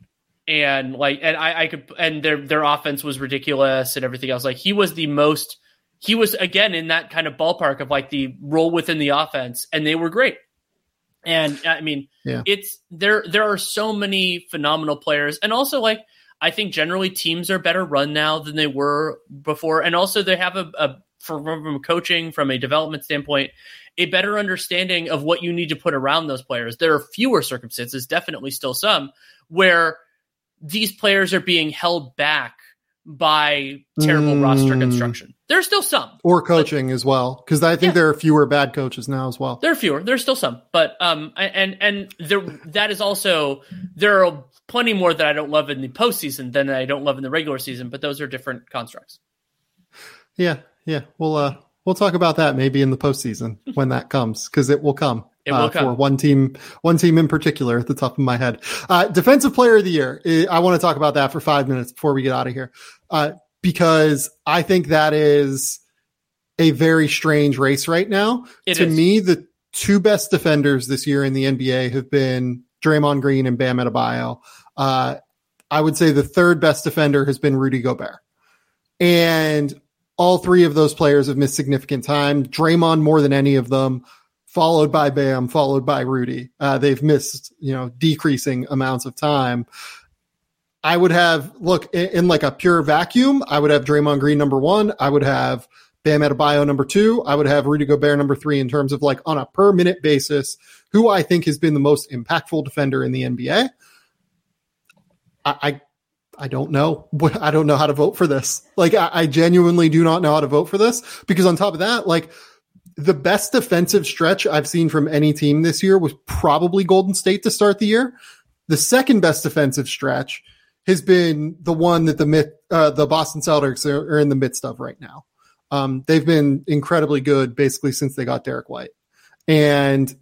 And like and I, I could and their their offense was ridiculous and everything else. Like he was the most he was again in that kind of ballpark of like the role within the offense, and they were great. And I mean, yeah. it's there. There are so many phenomenal players, and also like I think generally teams are better run now than they were before, and also they have a, a from coaching, from a development standpoint, a better understanding of what you need to put around those players. There are fewer circumstances, definitely still some, where these players are being held back by terrible mm. roster construction. There's still some, or coaching as well, because I think yeah. there are fewer bad coaches now as well. There are fewer. There's still some, but um, and and there that is also there are plenty more that I don't love in the postseason than I don't love in the regular season. But those are different constructs. Yeah, yeah. We'll uh we'll talk about that maybe in the postseason when that comes because it will come. It will uh, come. for one team, one team in particular at the top of my head. Uh, defensive player of the year. I want to talk about that for five minutes before we get out of here. Uh, because I think that is a very strange race right now. It to is. me, the two best defenders this year in the NBA have been Draymond Green and Bam Adebayo. Uh, I would say the third best defender has been Rudy Gobert. And all three of those players have missed significant time. Draymond more than any of them followed by Bam, followed by Rudy. Uh, they've missed, you know, decreasing amounts of time. I would have look in, in, like a pure vacuum. I would have Draymond Green number one. I would have Bam Adebayo number two. I would have Rudy Gobert number three in terms of like on a per minute basis, who I think has been the most impactful defender in the NBA. I, I, I don't know. I don't know how to vote for this. Like I, I genuinely do not know how to vote for this because on top of that, like the best defensive stretch I've seen from any team this year was probably Golden State to start the year. The second best defensive stretch has been the one that the uh, the Boston Celtics are, are, in the midst of right now. Um, they've been incredibly good basically since they got Derrick White, and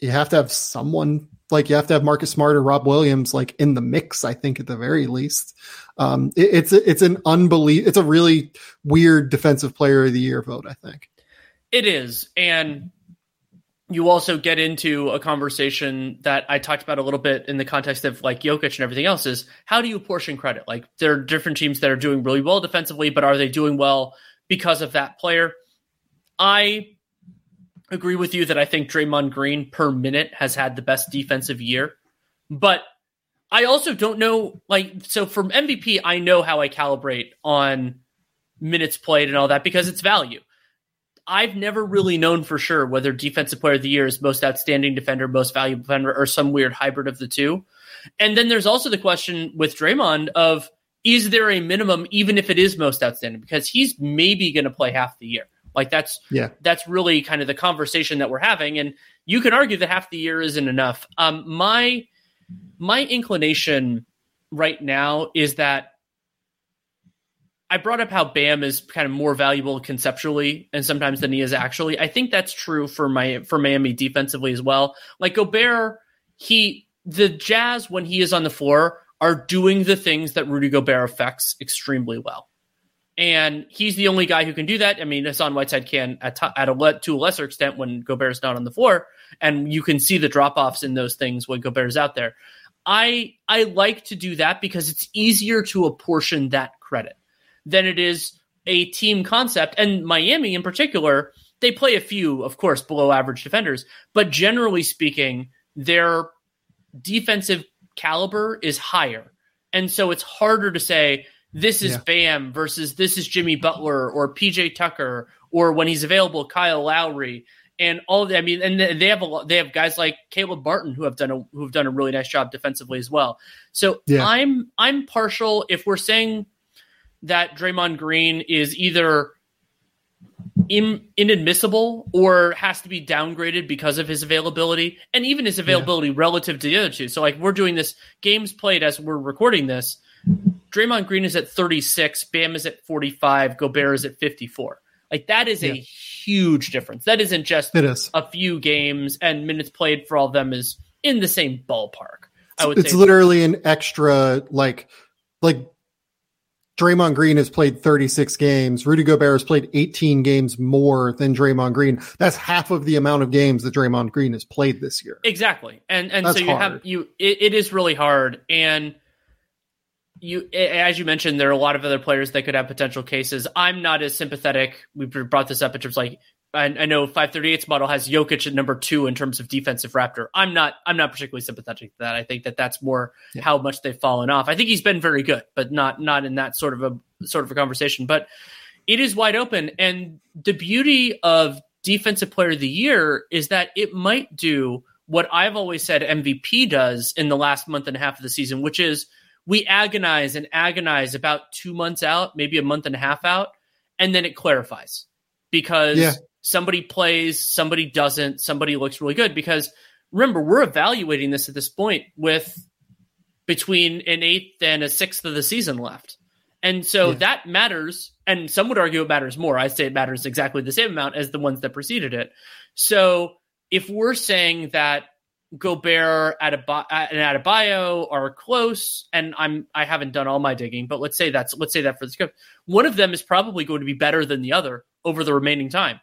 you have to have someone like you have to have Marcus Smart or Rob Williams like in the mix. I think at the very least, um, it, it's it's an unbelievable. It's a really weird defensive player of the year vote. I think. It is. And you also get into a conversation that I talked about a little bit in the context of like Jokic and everything else is how do you portion credit? Like there are different teams that are doing really well defensively, but are they doing well because of that player? I agree with you that I think Draymond Green per minute has had the best defensive year, but I also don't know like so from MVP I know how I calibrate on minutes played and all that because it's value. I've never really known for sure whether defensive player of the year is most outstanding defender, most valuable defender, or some weird hybrid of the two. And then there's also the question with Draymond of is there a minimum, even if it is most outstanding, because he's maybe going to play half the year. Like that's yeah, that's really kind of the conversation that we're having, and you can argue that half the year isn't enough. Um, my my inclination right now is that I brought up how Bam is kind of more valuable conceptually and sometimes than he is actually. I think that's true for my for Miami defensively as well. Like Gobert, he the Jazz when he is on the floor are doing the things that Rudy Gobert affects extremely well. And he's the only guy who can do that. I mean, Hassan Whiteside can at, t- at a to a lesser extent when Gobert is not on the floor, and you can see the drop offs in those things when Gobert is out there. I I like to do that because it's easier to apportion that credit than it is a team concept. And Miami, in particular, they play a few, of course, below average defenders, but generally speaking, their defensive caliber is higher. And so it's harder to say this is yeah. Bam versus this is Jimmy Butler or PJ Tucker or when he's available, Kyle Lowry and all of that. I mean, and they have a they have guys like Caleb Martin who have done a who have done a really nice job defensively as well. So yeah. I'm I'm partial if we're saying that Draymond Green is either in, inadmissible or has to be downgraded because of his availability and even his availability yeah. relative to the other two. So like we're doing this games played as we're recording this. Draymond Green is at 36, Bam is at 45, Gobert is at 54. Like that is yeah. a huge difference. That isn't just it is. a few games and minutes played for all of them is in the same ballpark. I would it's literally an extra like like Draymond Green has played 36 games. Rudy Gobert has played 18 games more than Draymond Green. That's half of the amount of games that Draymond Green has played this year. Exactly. And and That's so you hard. have you it, it is really hard and you as you mentioned there are a lot of other players that could have potential cases. I'm not as sympathetic. We brought this up in terms like I, I know 538's model has Jokic at number two in terms of defensive Raptor. I'm not. I'm not particularly sympathetic to that. I think that that's more yeah. how much they've fallen off. I think he's been very good, but not not in that sort of a sort of a conversation. But it is wide open, and the beauty of defensive player of the year is that it might do what I've always said MVP does in the last month and a half of the season, which is we agonize and agonize about two months out, maybe a month and a half out, and then it clarifies because. Yeah somebody plays, somebody doesn't, somebody looks really good. Because remember, we're evaluating this at this point with between an eighth and a sixth of the season left. And so yeah. that matters. And some would argue it matters more. I say it matters exactly the same amount as the ones that preceded it. So if we're saying that Gobert and uh, Adebayo are close, and I'm I haven't done all my digging, but let's say that's let's say that for the scope, one of them is probably going to be better than the other over the remaining time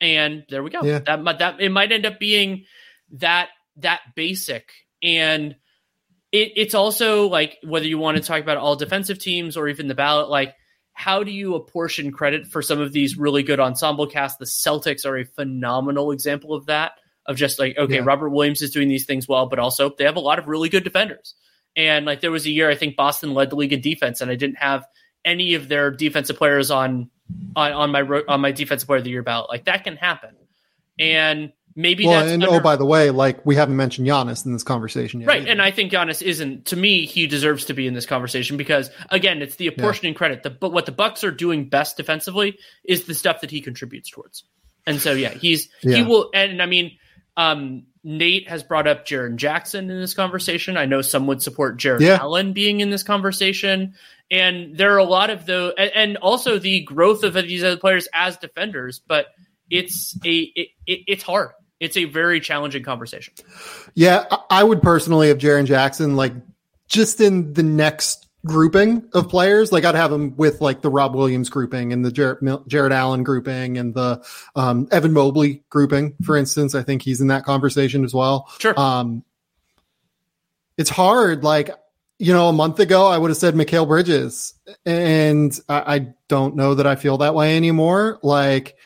and there we go. Yeah. That that it might end up being that that basic and it, it's also like whether you want to talk about all defensive teams or even the ballot like how do you apportion credit for some of these really good ensemble casts the celtics are a phenomenal example of that of just like okay yeah. robert williams is doing these things well but also they have a lot of really good defenders and like there was a year i think boston led the league in defense and i didn't have any of their defensive players on on, on my on my defensive player of the year ballot. Like that can happen, and maybe well, and under- oh by the way, like we haven't mentioned Giannis in this conversation yet, right? Either. And I think Giannis isn't. To me, he deserves to be in this conversation because again, it's the apportioning yeah. credit. The, but what the Bucks are doing best defensively is the stuff that he contributes towards. And so yeah, he's yeah. he will. And I mean, um, Nate has brought up Jaren Jackson in this conversation. I know some would support Jarrett yeah. Allen being in this conversation. And there are a lot of the, and also the growth of these other players as defenders, but it's a, it, it, it's hard. It's a very challenging conversation. Yeah, I would personally have Jaren Jackson like just in the next grouping of players. Like I'd have him with like the Rob Williams grouping and the Jared, Jarrett Allen grouping and the um, Evan Mobley grouping, for instance. I think he's in that conversation as well. Sure. Um, it's hard. Like you know, a month ago, I would have said Mikal Bridges, and I, I, don't know that I feel that way anymore. Like,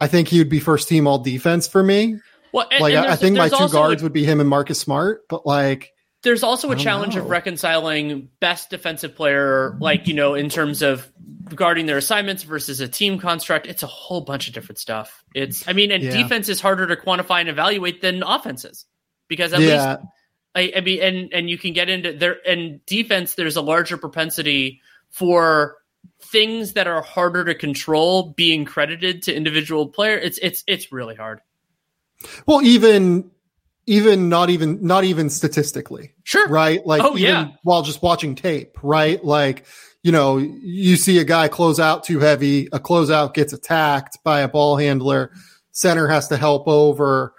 I think he would be first team all defense for me. Well, and, like, and I, I think my two guards a, would be him and Marcus Smart, but like, there's also a challenge know. of reconciling best defensive player, like you know, in terms of guarding their assignments versus a team construct. It's a whole bunch of different stuff. It's, I mean, and yeah. defense is harder to quantify and evaluate than offenses because at yeah. least I, I mean, and and you can get into there and defense. There's a larger propensity for things that are harder to control being credited to individual player. It's it's it's really hard. Well, even even not even not even statistically, sure, right? Like oh, even yeah. while just watching tape, right? Like you know, you see a guy close out too heavy, a closeout gets attacked by a ball handler, center has to help over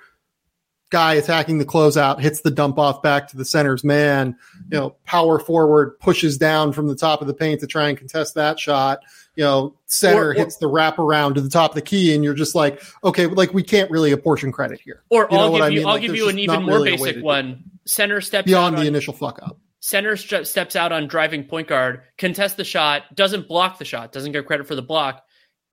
guy attacking the closeout hits the dump off back to the center's man. You know, power forward pushes down from the top of the paint to try and contest that shot. You know, center or, or, hits the wrap around to the top of the key, and you're just like, okay, like we can't really apportion credit here. Or you I'll give you, I mean? I'll like, give you an even more really basic one. Center steps beyond the on, initial fuck up. Center st- steps out on driving point guard, contests the shot, doesn't block the shot, doesn't get credit for the block.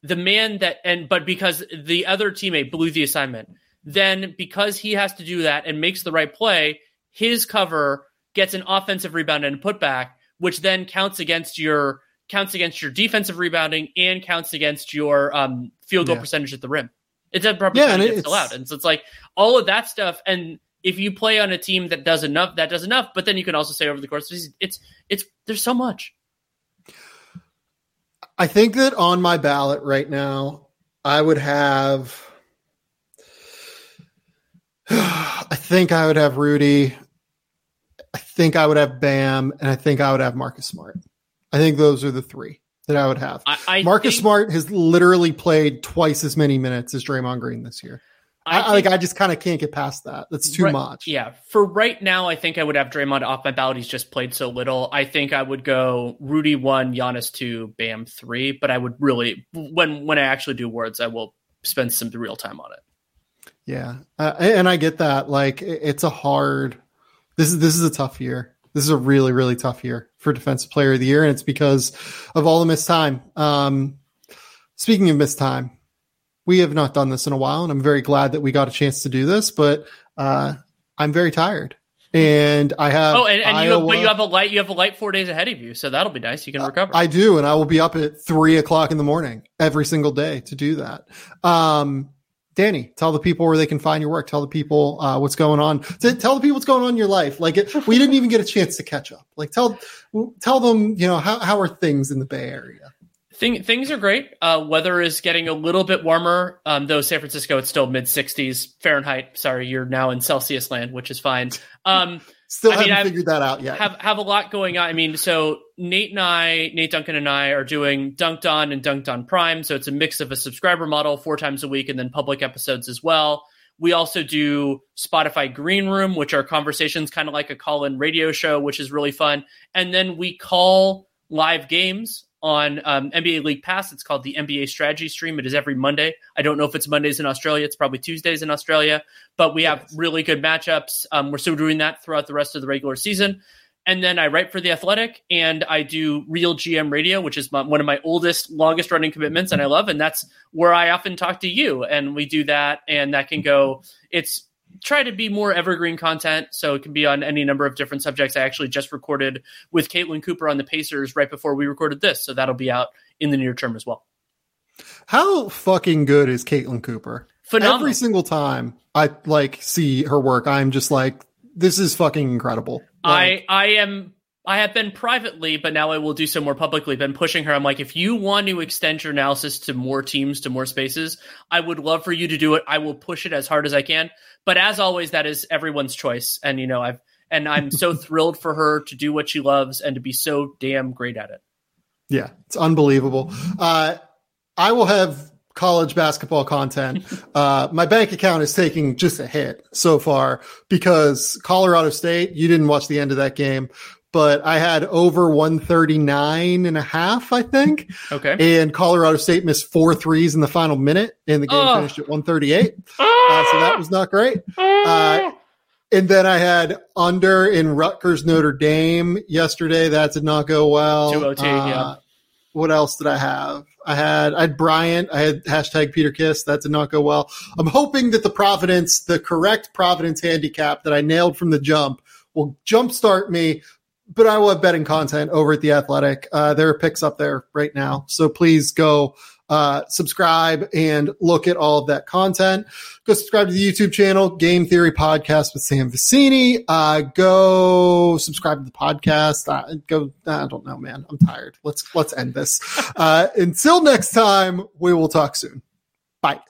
The man that and but because the other teammate blew the assignment then because he has to do that and makes the right play, his cover gets an offensive rebound and putback, which then counts against your counts against your defensive rebounding and counts against your um, field goal yeah. percentage at the rim. It's a proper yeah, and it's allowed, and so it's like all of that stuff. And if you play on a team that does enough, that does enough. But then you can also say over the course, it's it's, it's there's so much. I think that on my ballot right now, I would have I think I would have Rudy. I think I would have Bam, and I think I would have Marcus Smart. I think those are the three that I would have. I, I Marcus think, Smart has literally played twice as many minutes as Draymond Green this year. I, I like I just kind of can't get past that. That's too right, much. Yeah. For right now, I think I would have Draymond off my ballot. He's just played so little. I think I would go Rudy one, Giannis two, Bam three. But I would really when when I actually do words, I will spend some real time on it. Yeah, uh, and I get that. Like it's a hard. This is this is a tough year. This is a really really tough year for defensive player of the year, and it's because of all the missed time. Um, speaking of missed time, we have not done this in a while, and I'm very glad that we got a chance to do this. But uh, I'm very tired, and I have. Oh, and, and you, have, but you have a light. You have a light four days ahead of you, so that'll be nice. You can recover. I do, and I will be up at three o'clock in the morning every single day to do that. Um, Danny, tell the people where they can find your work. Tell the people uh, what's going on. Tell the people what's going on in your life. Like it, we didn't even get a chance to catch up. Like tell tell them, you know, how how are things in the Bay Area? Thing, things are great. Uh, weather is getting a little bit warmer, um, though San Francisco it's still mid 60s Fahrenheit. Sorry, you're now in Celsius land, which is fine. Um, Still I haven't I've- figured that out yet. have have a lot going on. I mean, so Nate and I, Nate Duncan and I, are doing Dunked On and Dunked On Prime. So it's a mix of a subscriber model four times a week, and then public episodes as well. We also do Spotify Green Room, which are conversations kind of like a call-in radio show, which is really fun. And then we call live games on um, NBA League Pass. It's called the NBA Strategy Stream. It is every Monday. I don't know if it's Mondays in Australia. It's probably Tuesdays in Australia, but we have really good matchups. Um, we're still doing that throughout the rest of the regular season. And then I write for The Athletic and I do Real GM Radio, which is my, one of my oldest, longest running commitments, and I love. And that's where I often talk to you. And we do that, and that can go, it's try to be more evergreen content. So it can be on any number of different subjects. I actually just recorded with Caitlin Cooper on the Pacers right before we recorded this. So that'll be out in the near term as well. How fucking good is Caitlin Cooper? Phenomenal. Every single time I like see her work, I'm just like, this is fucking incredible. Like, I I am I have been privately, but now I will do so more publicly. Been pushing her. I'm like, if you want to extend your analysis to more teams, to more spaces, I would love for you to do it. I will push it as hard as I can. But as always, that is everyone's choice. And you know, I've and I'm so (laughs) thrilled for her to do what she loves and to be so damn great at it. Yeah, it's unbelievable. Uh, I will have college basketball content. (laughs) Uh, my bank account is taking just a hit so far because Colorado State, you didn't watch the end of that game, but I had over 139 and a half, I think. Okay. And Colorado State missed four threes in the final minute and the game Oh. finished at 138. Uh, so that was not great. Uh, and then I had under in Rutgers Notre Dame yesterday. That did not go well. 202, yeah. Uh, What else did I have? I had I had Bryant. I had hashtag Peter Kiss. That did not go well. I'm hoping that the Providence, the correct Providence handicap that I nailed from the jump, will jumpstart me but I will have betting content over at The Athletic. Uh, there are picks up there right now. So please go uh, subscribe and look at all of that content. Go subscribe to the YouTube channel, Game Theory Podcast with Sam Vecenie. Uh, go subscribe to the podcast. Uh, go, I don't know, man. I'm tired. Let's let's end this. (laughs) Uh, until next time, we will talk soon. Bye.